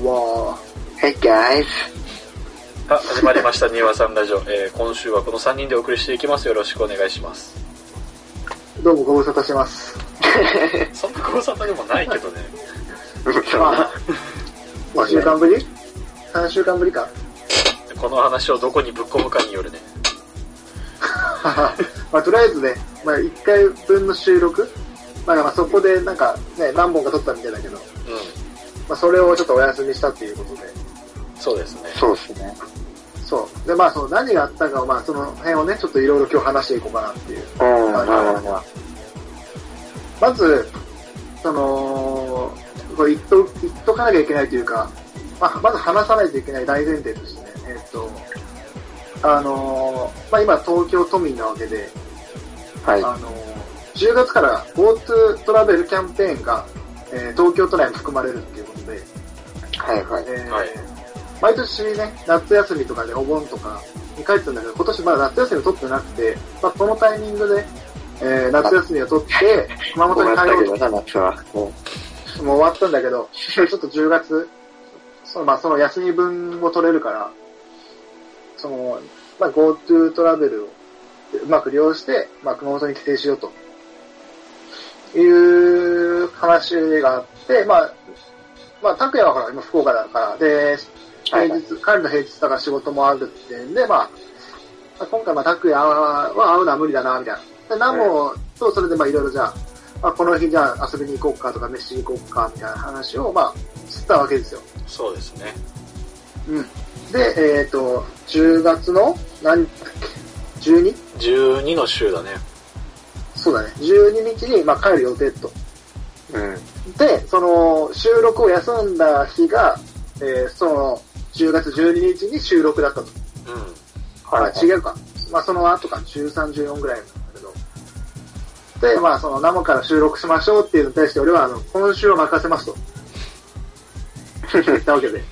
はい、こんばんは。Hey guys. あ、始まりました、ニワさんラジオ。えー、今週はこの3人でお送りしていきます。よろしくお願いします。どうもご無沙汰してます。そんなご無沙汰でもないけどね。まあ、1週間ぶり ?3 週間ぶりか。この話をどこにぶっ込むかによるね。まあ、とりあえずね、まあ、1回分の収録？まあ、まあそこでなんかね、何本か撮ったみたいだけど、うまあ、それをちょっとお休みしたっていうことで、ん。そうですね。そうですね。そう。で、まあ、その何があったかを、まあ、その辺をね、ちょっといろいろ今日話していこうかなっていう。まず、その、これ言っと、言っとかなきゃいけないというか、まあ、まず話さないといけない大前提としてね、えっと、あのーまあ、今東京都民なわけで、はい。あのー10月から GoTo トラベルキャンペーンが、えー東京都内に含まれるっていうことで、はいはい。えーはい毎年ね、夏休みとかでお盆とかに帰ってたんだけど、今年まだ夏休み取ってなくて、まあ、このタイミングで、えー夏休みを取って、熊本に帰ろうと終。ももう終わったんだけど、ちょっと10月、そのまあその休み分を取れるから、その、まあ GoTo トラベルをうまく利用して、まあ熊本に帰省しようと。いう話があって、まあ、まあ、拓也はほら、今福岡だから、で、はい平日、彼の平日だから仕事もあるってんで、まあ、まあ今回まあ拓也は会うのは無理だな、みたいな。で、ナモとそれでまあいろいろじゃあ、まあ、この日じゃあ遊びに行こうかとか飯に行こうかみたいな話を、まあ、知ったわけですよ。そうですね。うん。で、えっ、と、10月の、何だっけ ?12? 12の週だね。そうだね。12日に、まあ、帰る予定と。う。うん。で、その、収録を休んだ日が、えーその、10月12日に収録だったと。うん。まあ、はい。違うか。まあ、その後か、13、14ぐらいなんだけど。で、まあ、その、生から収録しましょうっていうのに対して、俺は、あの、今週は任せますと。言ったわけで。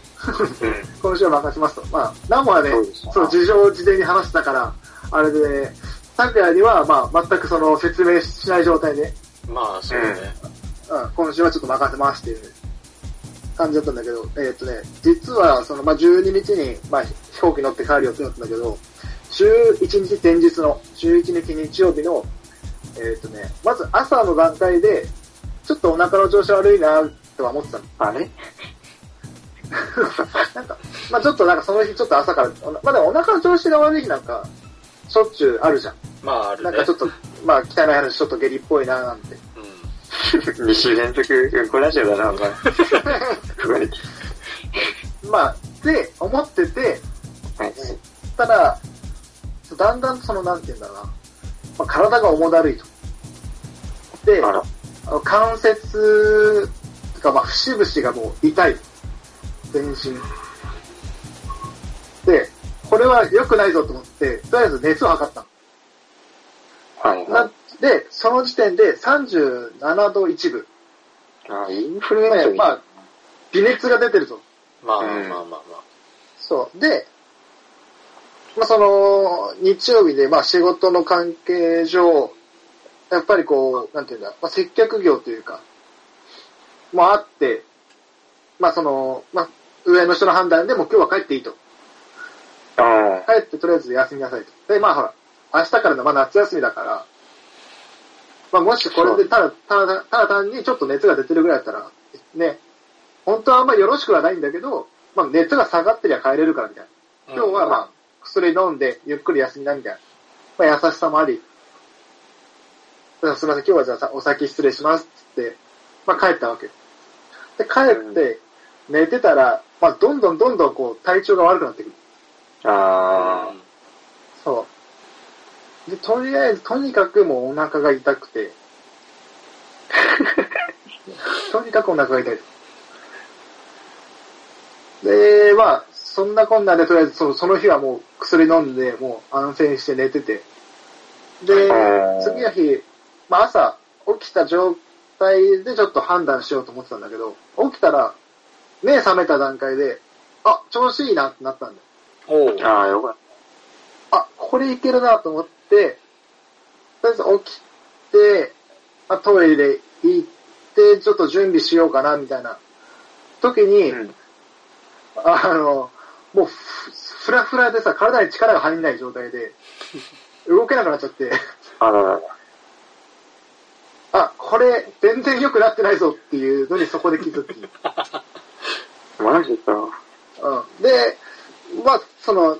今週は任せますと。まあ、ナモはねそう事情を事前に話したから、あれで、拓也には、まあ、全くその説明しない状態で、まあ、そうね。うん、今週はちょっと任せますっていう感じだったんだけど、えーっとね、実は、その、まあ、12日に、まあ、飛行機乗って帰る予定だったんだけど、11日前日の、11日日曜日の、えーっとね、まず朝の段階で、ちょっとお腹の調子悪いなとは思ってたの。あれ？なんか、まあちょっとなんかその日ちょっと朝から、まあでもお腹の調子が悪い日なんか、しょっちゅうあるじゃん。まあ、あるね。なんかちょっと、まあ汚い話ちょっと下痢っぽいななんて。うん。?2 週連続、うんこラジオだな、お前。まあ、で、思ってて、はい。ただ、だんだんその、なんて言うんだろうな、まあ、体が重だるいと。で、あの関節とか、まあ、節々がもう痛い。全身。で、これは良くないぞと思って、とりあえず熱を測ったの。はいは。ないで、その時点で37度1分。あ、インフルエンザね、に。まあ、微熱が出てると。まあ、まあうんまあまあ。そう。で、まあその、日曜日で、まあ仕事の関係上、やっぱりこう、なんていうんだ、まあ接客業というか、もあって、まあその、まあ上の人の判断でもう今日は帰っていいと。あ帰ってとりあえず休みなさいと。で、まあほら、明日からのまあ夏休みだから、まあもしこれでただ、ただ、ただ単にちょっと熱が出てるぐらいだったら、ね、本当はあんまりよろしくはないんだけど、まあ熱が下がってりゃ帰れるからみたいな。今日はまあ、薬飲んでゆっくり休みなみたいな。まあ優しさもあり、すみません、今日はじゃあさお先失礼しますってって、まあ帰ったわけ。で、帰って、寝てたら、まあどんどんどんどんこう体調が悪くなってくる。あ。あ。で、とりあえず、とにかくもうお腹が痛くて、とにかくお腹が痛い。で、まあ、そんなこんなで、とりあえずそのその日はもう薬飲んで、もう安静して寝てて。でうん、次の日、まあ朝、起きた状態でちょっと判断しようと思ってたんだけど、起きたら、目覚めた段階で、あ、調子いいなってなったんだよ。おう。ああ、よかっあ、これいけるなと思って、とりあえず起きて、まあ、トイレ行って、ちょっと準備しようかな、みたいな時に、た。うん。あの、もうふ、ふらふらでさ、体に力が入んない状態で、動けなくなっちゃって、あららら。あ、これ、全然良くなってないぞっていうのにそこで気づき。マジか。うん。で、まあ、その、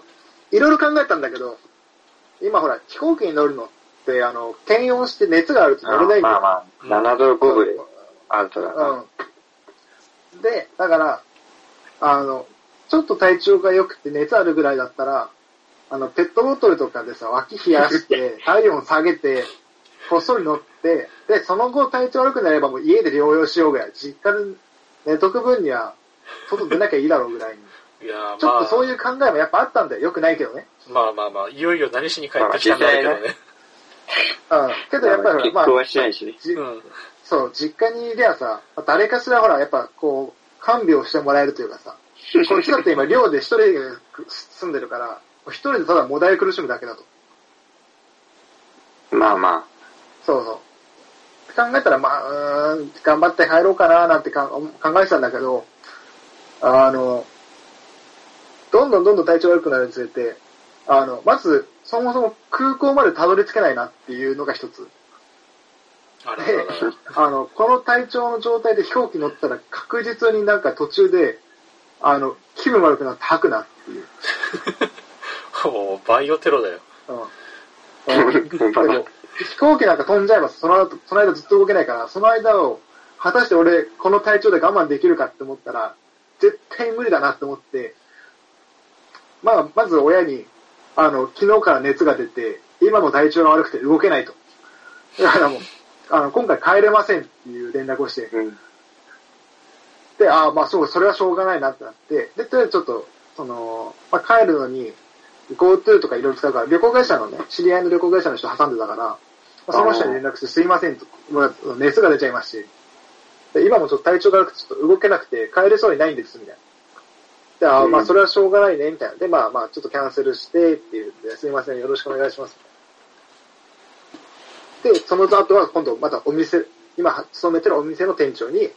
いろいろ考えたんだけど、今ほら、飛行機に乗るのって、あの、検温して熱があると乗れないんだよ。まあまあ、7度5分でアウトだな。うん。で、だから、あの、ちょっと体調が良くて熱あるぐらいだったら、あの、ペットボトルとかでさ、脇冷やして、体温下げて、こっそり乗って、で、その後体調悪くなればもう家で療養しようぐらい、実家で寝とく分には、外出なきゃいいだろうぐらいに。いやーちょっとそうまいう考えもやっぱあったんだよ。良くないけどね。あ、まあまあまあ、いよいよ何しに帰ってきたんだけどね。うん。けどやっぱりまあ結婚、はしないしね。じうん。そう、実家にいりゃさ、誰かしらほら、やっぱこう、看病してもらえるというかさ、こっちだって今寮で一人で住んでるから、一人でただもだえ苦しむだけだと。まあまそうそう。考えたら、まあ、うーん、頑張って入ろうかななんてか考えてたんだけど、あの、どんどんどんどん体調悪くなるにつれて、あの、まず、そもそも空港までたどり着けないなっていうのが一つ。であらららら。、あの、この体調の状態で飛行機乗ったら確実になんか途中で、あの、気分悪くなって吐くなっていう。もう、バイオテロだよ。うん。飛行機なんか飛んじゃえば、その後、その間ずっと動けないから、その間を、果たして俺、この体調で我慢できるかって思ったら、絶対無理だなって思って、まあ、まず親に、あの、昨日から熱が出て、今も体調が悪くて動けないと。だからもう、あの、今回帰れませんっていう連絡をして、あ。うん。で、ああ、まあそう、それはしょうがないなってなって、で、とりあえずちょっと、その、まあ帰るのに、GoTo とかいろいろ使うから、旅行会社のね、知り合いの旅行会社の人挟んでたから、まあその人に連絡して、すいませんと、もう熱が出ちゃいまして、で今もちょっと体調が悪くてちょっと動けなくて帰れそうにないんです、みたいな。で、ああ、うんまあそれはしょうがないね、みたいな。で、まあまあちょっとキャンセルして、っていうんで、すいません、よろしくお願いします。で、その後は今度またお店、今勤めてるお店の店長に、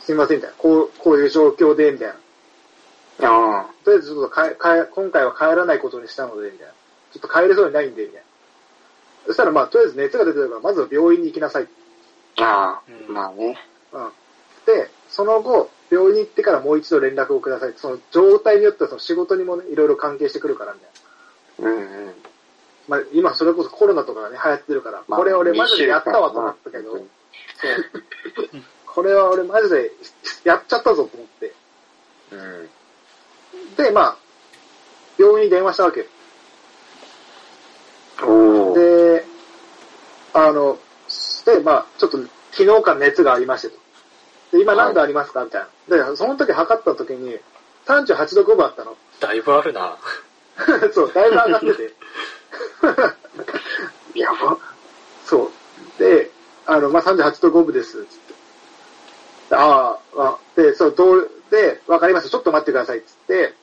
すいません、みたいな。こう、こういう状況で、みたいな。あとりあえずちょっとかえかえ今回は帰らないことにしたので、みたいな。ちょっと帰れそうにないんで、みたいな。そしたらまあ、とりあえず熱が出てるから、まずは病院に行きなさい。あ。ああう。んまあね。うん。で、その後、病院に行ってからもう一度連絡をください。その状態によってはその仕事にもね、いろいろ関係してくるから、みたいな。うんうん。まあ、今それこそコロナとかがね、流行ってるから、まあこれ俺マジでやったわと思ったけど、そう。これは俺マジで やっちゃったぞと思って。うん。で、まあ、病院に電話したわけお。で、あの、で、まあ、ちょっと昨日から熱がありましてと。で、今何度ありますかみたいな。で、その時測った時に、38度5分あったの。だいぶあるな。そう、だいぶ上がってて。やば。そう。で、あの、まあ、38度5分です、つって。ああ、あで、そう、どう、で、わかりました、ちょっと待ってください、つって。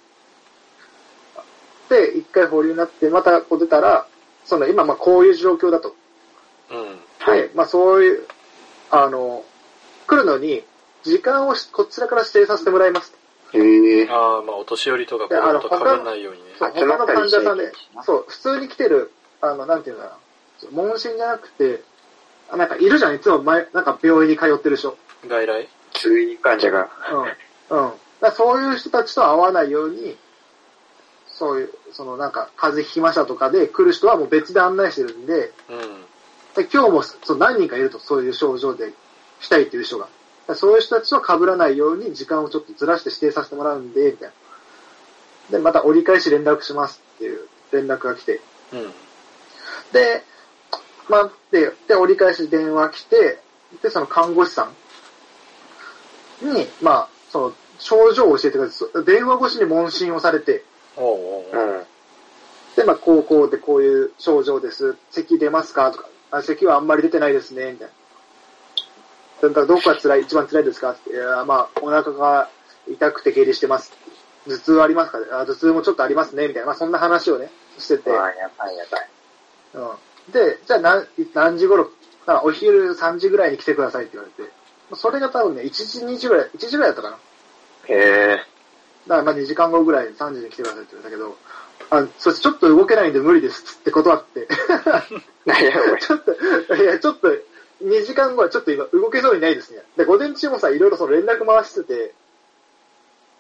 で、一回保留になって、またこう出たら、その、今、まあ、こういう状況だと。うん。で、まあ、そういう、あの、来るのに、時間をしこちらから指定させてもらいますと。へえ。ああ、まあ、お年寄りとか子であの供と被らないようにね。そう、他の患者さんでそう、普通に来てる、あの、なんていうのかな、問診じゃなくて、あなんかいるじゃん、いつも前、なんか病院に通ってる人。外来？通院患者が。うん。うん。だそういう人たちと会わないように、そういう、そのなんか、風邪ひきましたとかで来る人はもう別で案内してるんで、うん。で今日もそう何人かいると、そういう症状で来たいっていう人が。そういう人たちと被らないように時間をちょっとずらして指定させてもらうんで、みたいな。で、また折り返し連絡しますっていう連絡が来て。うん。で、まあ、で、で、折り返し電話来て、で、その看護師さんに、まあ、その、症状を教えてくれて、電話越しに問診をされて、おうおううん。で、まあ、こうこうでこういう症状です。咳出ますか？とか、あ咳はあんまり出てないですね、みたいな。だからどこが辛い、一番辛いですか？って、いや、まあ、お腹が痛くて下痢してます。頭痛ありますかあ頭痛もちょっとありますね、みたいな。まあ、そんな話をね、してて。ああ、やばいやばい。うん。で、じゃあ何、何時頃、あお昼3時ぐらいに来てくださいって言われて。それが多分ね、1時、2時ぐらい、1時ぐらいだったかな。へえ。だからまあ2時間後ぐらいに3時に来てくださいって言われたけど、あ、そしてちょっと動けないんで無理ですって断って。何や。ちょっと、いや、ちょっと、2時間後はちょっと今動けそうにないですね。で、午前中もさ、いろいろその連絡回してて、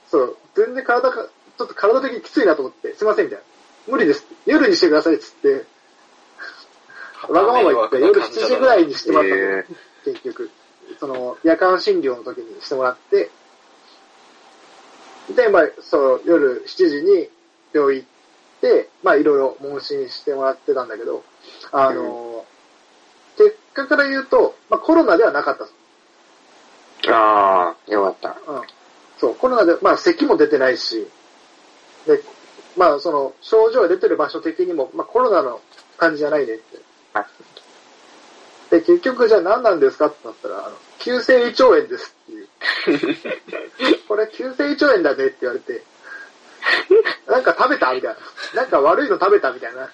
そう、全然体が、ちょっと体的にきついなと思って、すいませんみたいな。無理です。夜にしてくださいっつって、わがまま言って夜7時ぐらいにしてもらったの、え結局。その、夜間診療の時にしてもらって、で、まあ、そう、夜7時に病院行って、まあ、いろいろ問診してもらってたんだけど、あの、結果から言うと、まあ、コロナではなかった。ー、ああ、よかった。うん。そう、コロナで、まあ、咳も出てないし、で、まあ、その、症状が出てる場所的にも、まあ、コロナの感じじゃないねって。はいで、結局、じゃあ何なんですかってなったら、あの、急性胃腸炎ですっていう。これ、急性胃腸炎だねって言われて、なんか食べたみたいな。なんか悪いの食べたみたいな。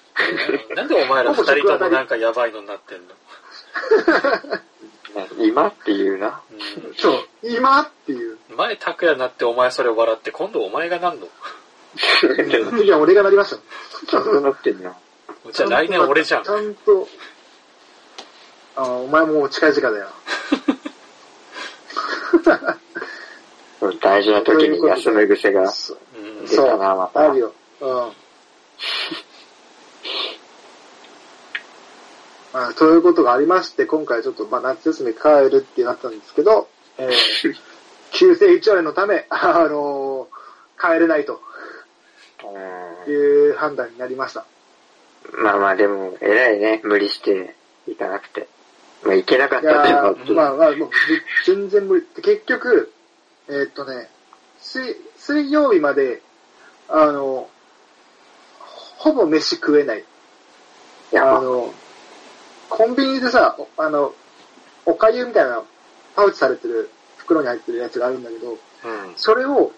なんでお前ら二人ともなんかやばいのになってんの？ね 今っていうな。うそう、今っていう。ん。前拓也になってお前それ笑って今度お前がなんの？次は俺がなりました。ちゃんとなってんな。じゃあ来年俺じゃんち。ゃんと、あお前もう近い時間だよ。大事な時に休む癖がそうん出たな、また。あるよ。うん。まあ、ということがありまして、今回ちょっと、まあ、夏休み帰るってなったんですけど、えー、急性胃腸炎のため、あのー帰れないとういう判断になりました。んまあまあでも、偉いね。無理して行かなくて。まあ行けなかっいたっていうのはやー、まあまあ、もう全然無理。結局、えーっとね、水、水曜日まで、あの、ほぼ飯食えない。やば。あの、コンビニでさ、おあの、おかゆみたいなパウチされてる袋に入ってるやつがあるんだけど、うん。それを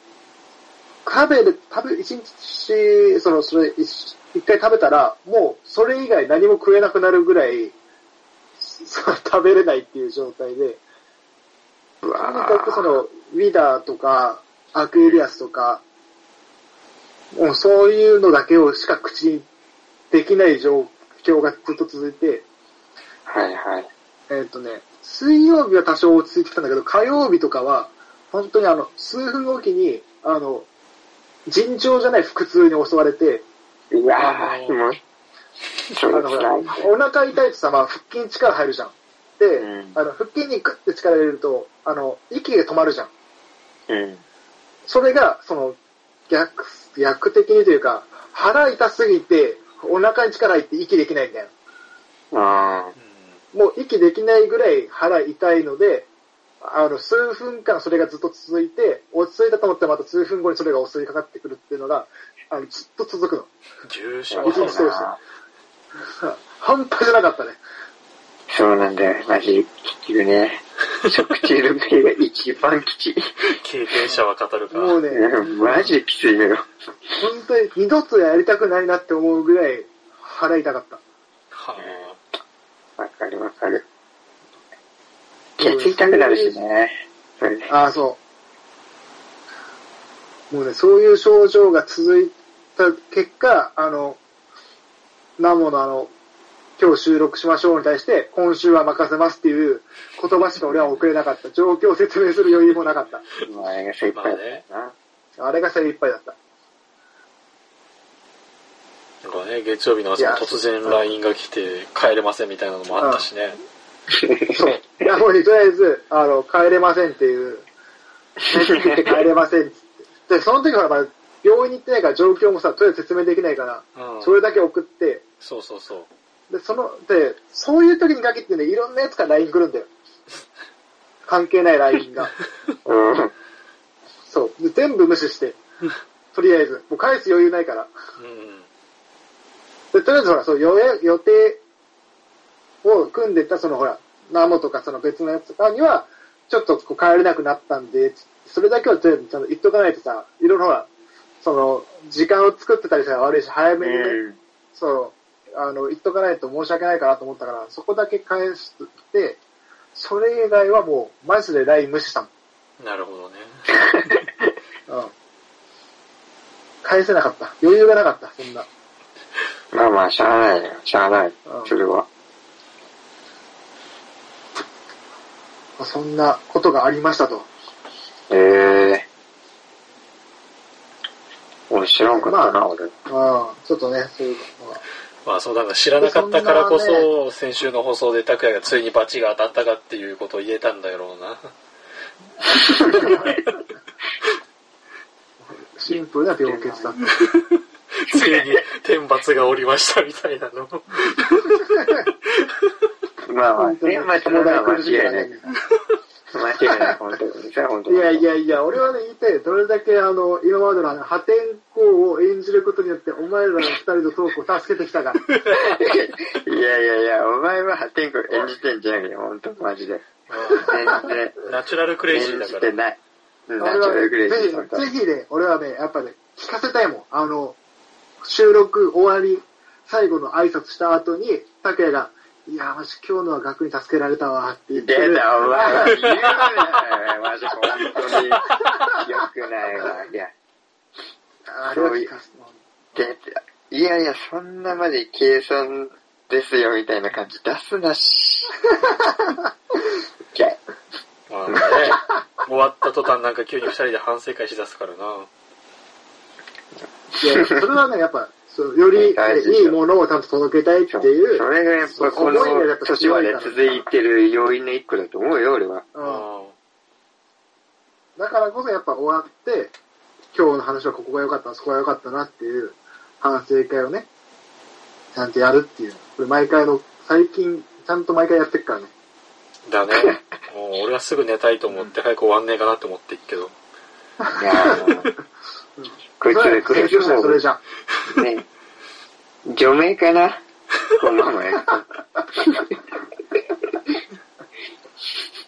食べる、食べ、一日、その、それ、一一回食べたら、もうそれ以外何も食えなくなるぐらい、食べれないっていう状態で、うとにかわくその、ウィダーとか、アクエリアスとか、もうそういうのだけをしか口にできない状況がずっと続いて、はいはい。えっ、とね、水曜日は多少落ち着いてきたんだけど、火曜日とかは、本当にあの、数分おきに、あの、尋常じゃない腹痛に襲われて、うわぁ、もう。お腹痛いとさ、まあ、腹筋に力入るじゃん。で、うんあの、腹筋にグッて力入れると、あの、息が止まるじゃん。うん。それが、その、逆、逆的にというか、腹痛すぎて、お腹に力入って息できないみたいな。あもう息できないぐらい腹痛いので、あの、数分間それがずっと続いて、落ち着いたと思ってまた数分後にそれが襲いかかってくるっていうのが、あの、ずっと続くの。重症あ。一日通して半端じゃなかったね。そうなんだよ。マジ、結局ね、食中毒系が一番きちい。経験者は語るか。もうね、マジきついのよ。本当に二度とやりたくないなって思うぐらい腹痛かった。はわかるわかる。ケツ痛くなるしね。それね。ああ、そう。もうね、そういう症状が続いた結果、あの、ナモのあの、今日収録しましょうに対して、今週は任せますっていう言葉しか俺は送れなかった。状況を説明する余裕もなかった。まあ、あれが精一杯だったな。あれが精一杯だった。なんかね、月曜日の朝突然 LINE が来て帰れませんみたいなのもあったしね。そう。いや、もうねとりあえず、あの、帰れませんっていう、帰れませんって。で、その時ほら、まあ病院に行ってないから状況もさ、とりあえず説明できないから、うん。それだけ送って、そうそうそう。で、その、で、そういう時に限ってね、いろんなやつから LINE 来るんだよ。関係ない LINE が。うん。そう。で全部無視して、とりあえず。もう返す余裕ないから。うん。で、とりあえずほら、そう、予約予定を組んでた、そのほら、ナモとかその別のやつとかには、ちょっとこう帰れなくなったんで、つそれだけはとりあえずちゃんと言っとかないとさ、いろいろほら、その、時間を作ってたりしたら悪いし、早めにね、うん。そう、あの、言っとかないと申し訳ないかなと思ったから、そこだけ返して、それ以外はもう、マジで LINE 無視したもん。なるほどね。うん。返せなかった。余裕がなかった、そんな。まあまあ、しゃあないよ。しゃあないうん。それは。そんなことがありましたと。ええ俺知らんかったな、俺。うん、ちょっとね、そういうのが。まあそうだな、知らなかったからこそんそ、先週の放送で拓也がついにバチが当たったかっていうことを言えたんだろうな。シンプルな病欠だった。ついに天罰がおりましたみたいなの。まあまあ、天罰なのは間違いない。間違いない、本当に。当に。いやいやいや、俺はね、言いたい。どれだけあの、今までのあの破天荒を演じることによって、お前らの二人のトークを助けてきたか。いやいやいや、お前は破天荒演じてんじゃんよ、本当マジで。全然。ナチュラルクレイジー演だから。じてない。うんナチュラルクレイジー、ぜひね、俺はね、やっぱね、聞かせたいもん。あの、収録終わり、最後の挨拶した後に、拓也が、いや、マジ今日のは学に助けられたわって言ってる。出た、お前は言うなよ、マジ本当に。よくないわ。いや、あれは聞か。いやいや、そんなまで計算ですよ、みたいな感じ出すなし。ね、終わった途端なんか急に二人で反省会しだすからな。いや、それはね、やっぱ、そうより、いいものをちゃんと届けたいってそいう、それがやっぱこの年まで続いてる要因の一個だと思うよ、俺は。うん。あだからこそやっぱ終わって、今日の話はここが良かったな、そこが良かったなっていう反省会をね、ちゃんとやるっていう。これ毎回の、最近、ちゃんと毎回やってっからね。あだね。もう俺はすぐ寝たいと思って早く終わんねえかなって思ってっけど。いやー これつ、こいつ編集者もそれじゃん。ね、除名かな？このままやる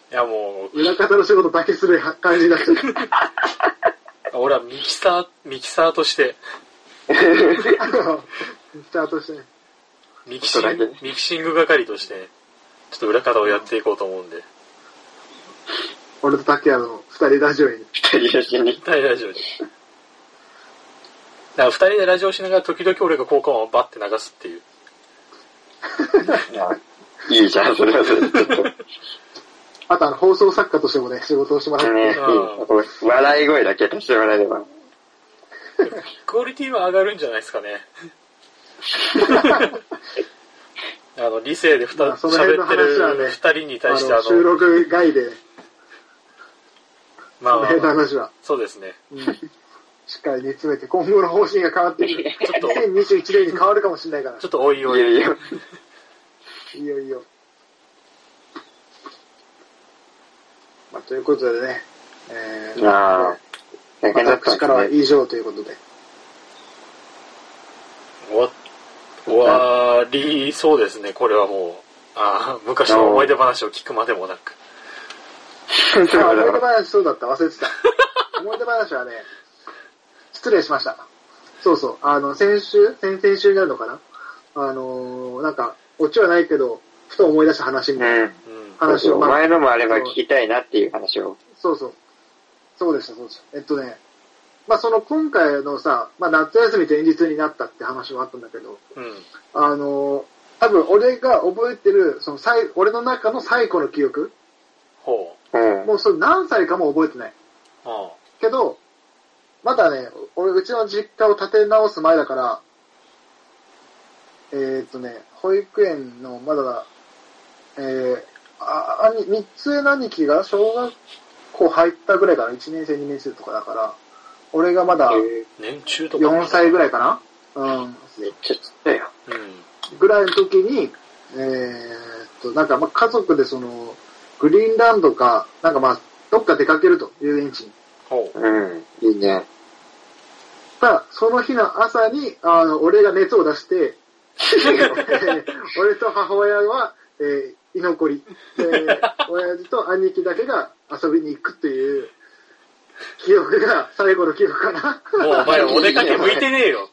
いやも裏方の仕事だけする感じになっちゃう。う、俺はミキサー、ミキサーとして、スタートしてね。ミキシンちょっとだけ、ミキシング係として、ちょっと裏方をやっていこうと思うんで。俺と竹谷の二人ラジオに。二人だけに。二人ラジオに。だから二人でラジオしながら時々俺が効果音をバッて流すっていう。い やいいじゃん、それはそれで。ちょっと。あとあの、放送作家としてもね、仕事をしてもらって。ね、いい笑い声だけ足してもらえれば。クオリティは上がるんじゃないですかね。あの、理性でふたまあその辺の喋って話はねる二人に対してああの、収の、録外で、まあその辺の話は。そうですね。うんしっかり煮詰めて、今後の方針が変わってくる。ちょっと2021年に変わるかもしれないからちょ。っとおいおい。いやいや。いいよいいよ。まあ、ということでね、えー、ああ。大変だったん私からは。以上ということで。終わ、終わりそうですね、これはもう。ああ、昔の思い出話を聞くまでもなく。思い出だ話そうだった、忘れてた。思い出話はね、失礼しました。そうそう、あの、先週、先々週になるのかな？あのー、なんか、オチはないけど、ふと思い出した話みたいな。話を、おまあ、前のもあれば聞きたいなっていう話を。そうそう。そうでした、そうでした。えっとね、まあその今回のさ、まあ夏休み前日になったって話もあったんだけど、うん。あのー、多分俺が覚えてる、その最、俺の中の最古の記憶、ほうん。もうそれ何歳かも覚えてない。けど、まだね、俺、うちの実家を建て直す前だから、えー、っとね、保育園の、まだ、えー、あ、兄、三つ上の兄貴が小学校入ったぐらいかな、1年生、2年生とかだから、俺がまだあ。年中とか。4歳ぐらいかな？うん。めっちゃちっちゃいよ。うん。ぐらいの時に、えー、っと、なんか、まあ、家族でその、グリーンランドか、なんかまあ、どっか出かけると、遊園地に。ほう。うん。いいね。ただ、その日の朝に、あの、俺が熱を出して、俺と母親は、えー居残り。で、親父と兄貴だけが遊びに行くっていう、記憶が最後の記憶かな。もうお前お出かけ向いてねえよ。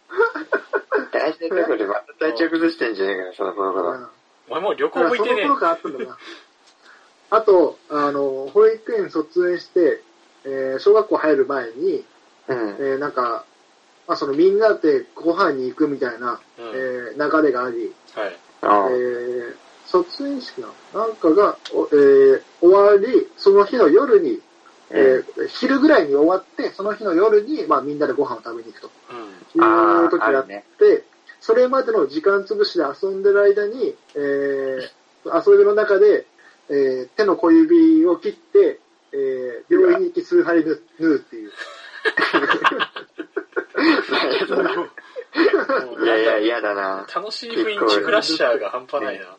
大事なとこでまた体調崩してんじゃねえかよ、その頃から。うんお前もう旅行向いてねえよ。の頃からあったんだな。あと、あの、保育園卒園して、えー小学校入る前に、うん。えーなんか、まあ、そのみんなでご飯に行くみたいな、うんえー流れがあり、はい。あえー卒園式のなんかが、おえー終わり、その日の夜に、えー昼ぐらいに終わって、その日の夜に、まあ、みんなでご飯を食べに行くとうん。いう時があって、ねそれまでの時間潰しで遊んでる間に、えー遊びの中で、えー手の小指を切って、えー病院に行き崇拝縫縫うっていう。いやいや、嫌だな。楽しい雰囲気クラッシャーが半端ないな。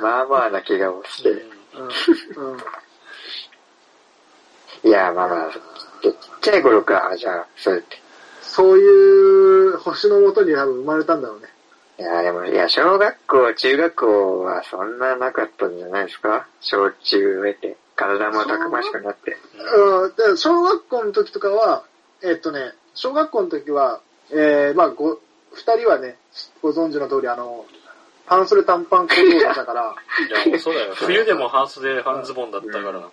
まあまあな怪我をして。いや、まあまあ、ちっちゃい頃か、じゃあ、そうやって。そういう星のもとに多分生まれたんだろうね。いや、でも、いや、小学校、中学校はそんななかったんじゃないですか？小中得て、体もたくましくなって。うん、で小学校の時とかは、えっとね、小学校の時は、えー、まあ、ご、二人はね、ご存知の通り、あの、半袖短パン小僧だったから、いや、もうそうだよ。冬でも半袖半ズボンだったから。うん。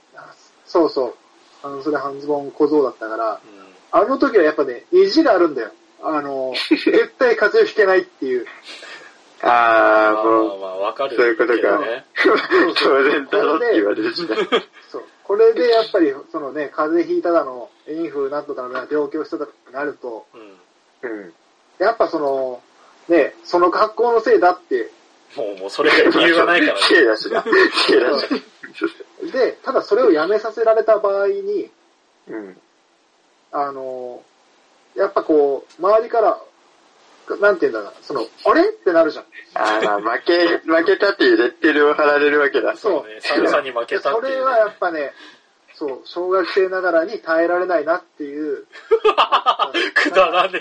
そうそう、半袖半ズボン小僧だったから、あの時はやっぱね、意地があるんだよ。あの、絶対風邪をひけないっていう。あー、まあもう、まあ、わかるそういうことか。当然だろって言われる。これでやっぱり、そのね、風邪ひいただの、インフルなどだの、病気をしただってなると、うん。うん。やっぱその、ね、その格好のせいだって、もう、もうそれが理由がないからね。手だしな。手だし。で、ただそれをやめさせられた場合に、うん。あの、やっぱこう、周りから、なんて言うんだろうな、その、あれ？ってなるじゃん。ああ、負け、負けたっていうレッテルを貼られるわけだ。そうね。サルさんに負けたっていうれはやっぱね、そう、小学生ながらに耐えられないなっていう、くだらね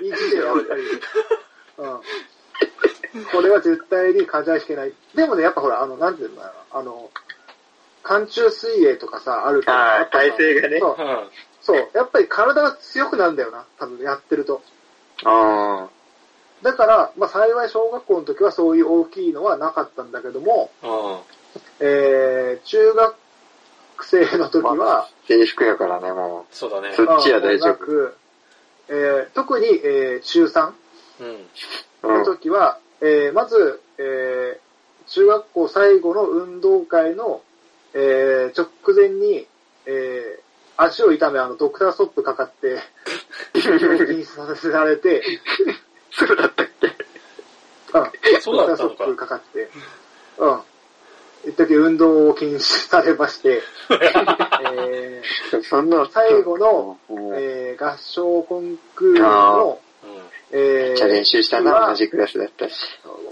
意地でやっぱり、うん。これは絶対に風邪はひけない。でもね、やっぱほら、あの、なんていうんだろうな、あの、寒中水泳とかさ、あると。あーやっぱさ体勢がねそうえ。うん。そう、やっぱり体が強くなるんだよな、多分やってると。あだから、まあ幸い小学校の時はそういう大きいのはなかったんだけども、うん。えー、中学生の時は、ー、制服やからね、もそうだね。そっちは大丈夫えー、特に、えー、中3うん。う。うんの。時は、えー、まず、えー、中学校最後の運動会の、えー、直前に、えー、足を痛め、あの、ドクターストップかかって、にさせられて、そうだったっけ？うん、そうだったのか。かかって、うん。一時運動を禁止されまして、えそんな、最後のえー合唱コンクールの、えーめっちゃ練習したな、同じクラスだったし。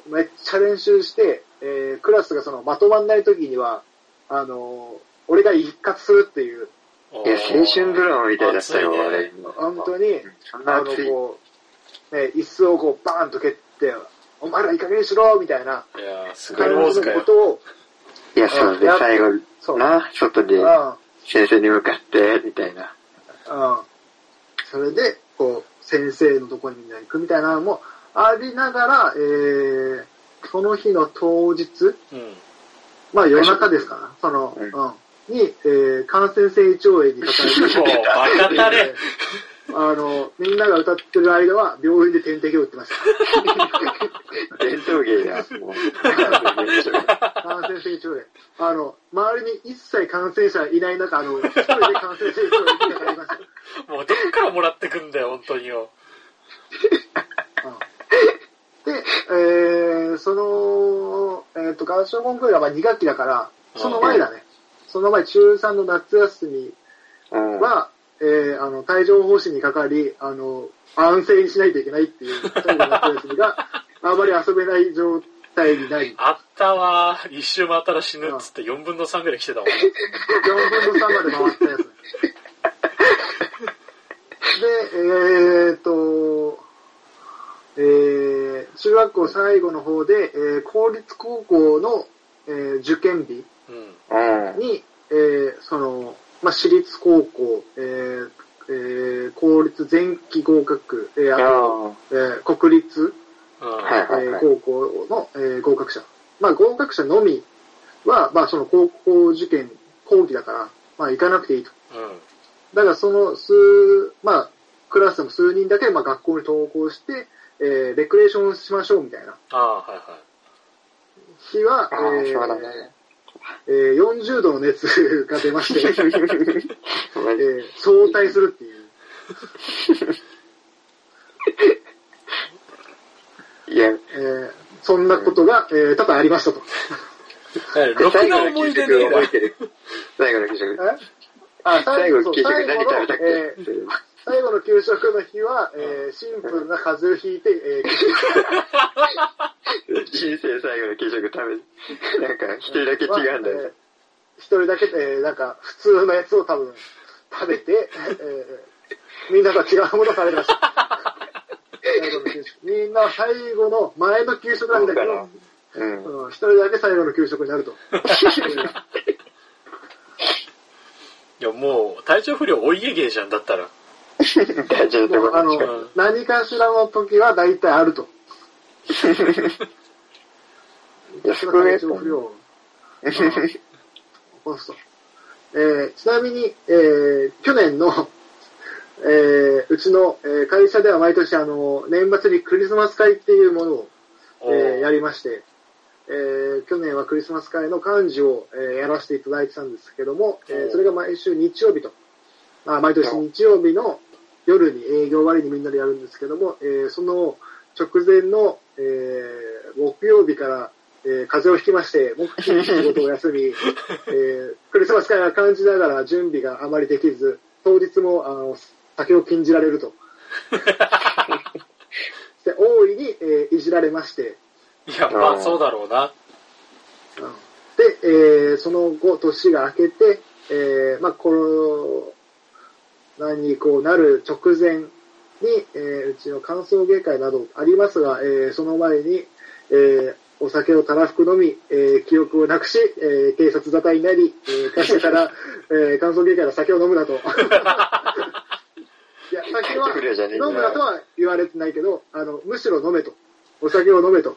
めっちゃ練習して、えークラスがそのまとまんない時には、あのー俺が一括するっていう、うん。いや、青春ドラマみたいだったよ、ねあれ。本当に、そんなあの、熱い。こう、ね、椅子をこうバーンと蹴って、お前らいい加減にしろみたいないやー、スカイウォー感じズかよ。のことを、いや、そうで、最後、そう。な、外でうん。うん。先生に向かって、みたいな。それで、こう、先生のところにみんな行くみたいなのもありながら、えー、その日の当日、うん。まあ夜中ですかな、その、ううんん。に、えー、感染性胃腸炎にかかりもう、バカたれ。あの、みんなが歌ってる間は病院で点滴を打ってました。伝統芸だ。も う感染性胃腸炎。あの、周りに一切感染者いない中、あの、一人で感染性胃腸炎にかかりました。もう、どっからもらってくんだよ、本当によ。う んで、えー、その、えっ、と、合唱コンクールはまあ2学期だから、その前だね。その前、中3の夏休みうん。は、えー、あの、帯状疱疹にかかり、あの、安静にしないといけないっていう、最後の夏休みが、あまり遊べない状態になり、あったわー。一周回ったら死ぬっつって4分の3ぐらい来てたもん。4分の3まで回ったやつ。えーっと、えー、中学校最後の方で、えー公立高校の、えー受験日に、えーその、まあ、私立高校、えーえー公立前期合格、えーあと、あえー国立、うん。はいえー高校の、えー合格者。まあ、合格者のみは、まあ、その高校受験、後期だから、まあ、行かなくていいと。うん。だから、その数、まあ、クラスでも数人だけ、まあ、学校に登校して、えーレクレーションしましょうみたいなああ、はいはい。日は、えーそうだねえー40度の熱が出まして、えー早退するっていう。いや、えーそんなことが、えー多々ありましたと。ろくな思い出ねえな覚え。てる。最後の給食。えあ最後の給食何食べたっけ、えー最後の給食の日は、えーシンプルな風邪をひいて、えー 人生最後の給食食べ、なんか一人だけ違うんだえーよ。一人だけ、えーなんか普通のやつを多分食べて、えーみんなとは違うものを食べてました。最後の給食みんなは最後の前の給食なんだけど、うん。うん一人だけ最後の給食になると。いや、もう、体調不良お家芸じゃん、だったら。大丈夫とこあうんの、何かしらの時は大体あると。いや、宿命体調不良を起こすと。えーちなみに、えー去年の、えーうちの、えー会社では毎年あの、年末にクリスマス会っていうものを、おえーやりりまして、えー去年はクリスマス会の幹事を、えーやらせていただいてたんですけども、えーそれが毎週日曜日と、あ毎年日曜日の夜に営業終わりにみんなでやるんですけども、えーその直前の、えー木曜日から、えー風邪をひきまして、木金の仕事を休み、えークリスマス会は感じながら準備があまりできず、当日もあの酒を禁じられると。で大いに、えーいじられまして、いや、まあ、そうだろうな。で、えーその後、年が明けて、えーまあ、コロナにこうなる直前に、えーうちの歓送迎会などありますが、えーその前に、えーお酒をたらふく飲み、えー記憶をなくし、えー警察沙汰になり、えー会社から、えー歓送迎会の酒を飲むなと。いや、酒は飲むなとは言われてないけど、あの、むしろ飲めと。お酒を飲めと。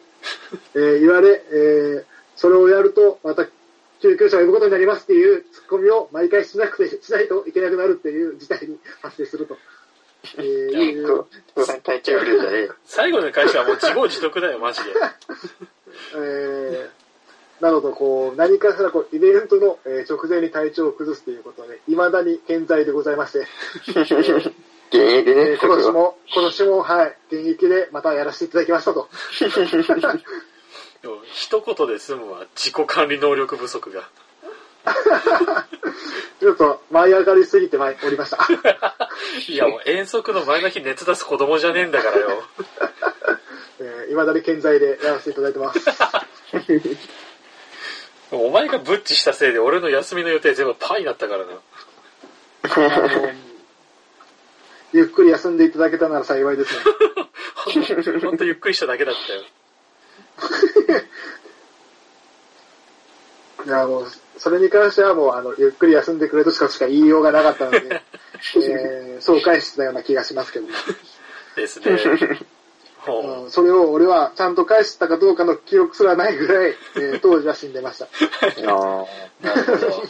えー言われ、えーそれをやると、また救急車を呼ぶことになりますっていうツッコミを毎回しなくて、しないといけなくなるっていう事態に発生すると。えーいうそう、そう体調不良じゃねえよ。最後の会社はもう自業自得だよ、マジで。えーなどと、こう、何かしらこう、イベントの、えー直前に体調を崩すということはね、未だに健在でございまして、現役えねー、今年も、今年も、はい、現役でまたやらせていただきましたと。でも一言で済むわ、自己管理能力不足が。ちょっと舞い上がりすぎてまいおりました。いや、もう遠足の前の日熱出す子供じゃねえんだからよ。えー、未だに健在でやらせていただいてます。お前がブッチしたせいで俺の休みの予定全部パーになったからな。ゆっくり休んでいただけたなら幸いですね。ほんとゆっくりしただけだったよ。いや、もう、それに関してはもう、あの、ゆっくり休んでくれとしかしか言いようがなかったので、えー、そう返してたような気がしますけど、ですね。ほうん、それを俺はちゃんと返したかどうかの記憶すらないぐらい、えー当時は死んでました。ああ。うなるほど。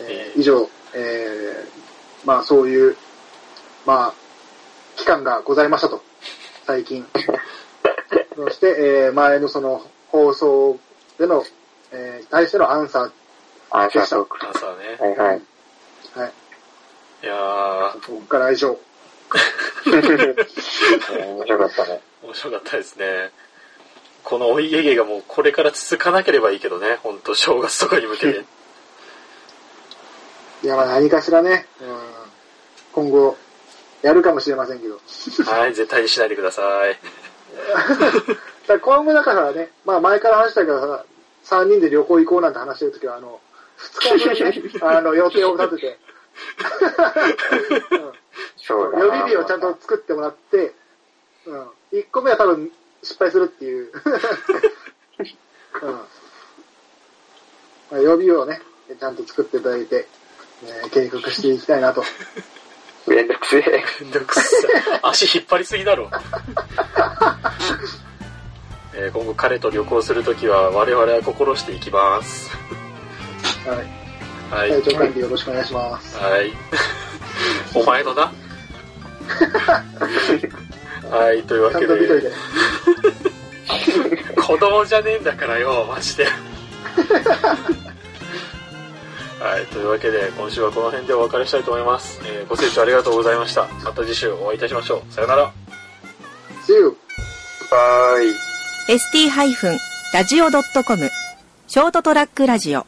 えー以上、えー、まあそういう、まあ、期間がございましたと、最近。そして、えー前のその放送での、えー対してのアンサアンサートーク。朝ね。はいはい。ー、はい、いやー、僕からは以上。面白かったね。面白かったですね。このお家芸がもうこれから続かなければいいけどね、ほんと正月とかに向けて。いや、まあ何かしらね、うん、今後、やるかもしれませんけど。はい、絶対にしないでください。だから今後だからね、まあ前から話したけどさ、3人で旅行行こうなんて話してるときは、あの、二日分ね、あの、予定を立てて、そうだな。予備日をちゃんと作ってもらって、うん。1個目は多分失敗するっていう。うん。まあ、予備をね、ちゃんと作っていただいて、ね計画していきたいなと。めんどくせえ。めんどくさい。足引っ張りすぎだろ。えー今後彼と旅行するときは我々は心していきます。はい。はい。体調管理よろしくお願いします。はい。お前のな。はい、というわちゃけでんと見といて。、子供じゃねえんだからよ、マジで。はい、というわけで、今週はこの辺でお別れしたいと思います。えーご清聴ありがとうございました。また次週お会いいたしましょう。さよなら。See you! はーい。ST-radio.com ショートトラックラジオ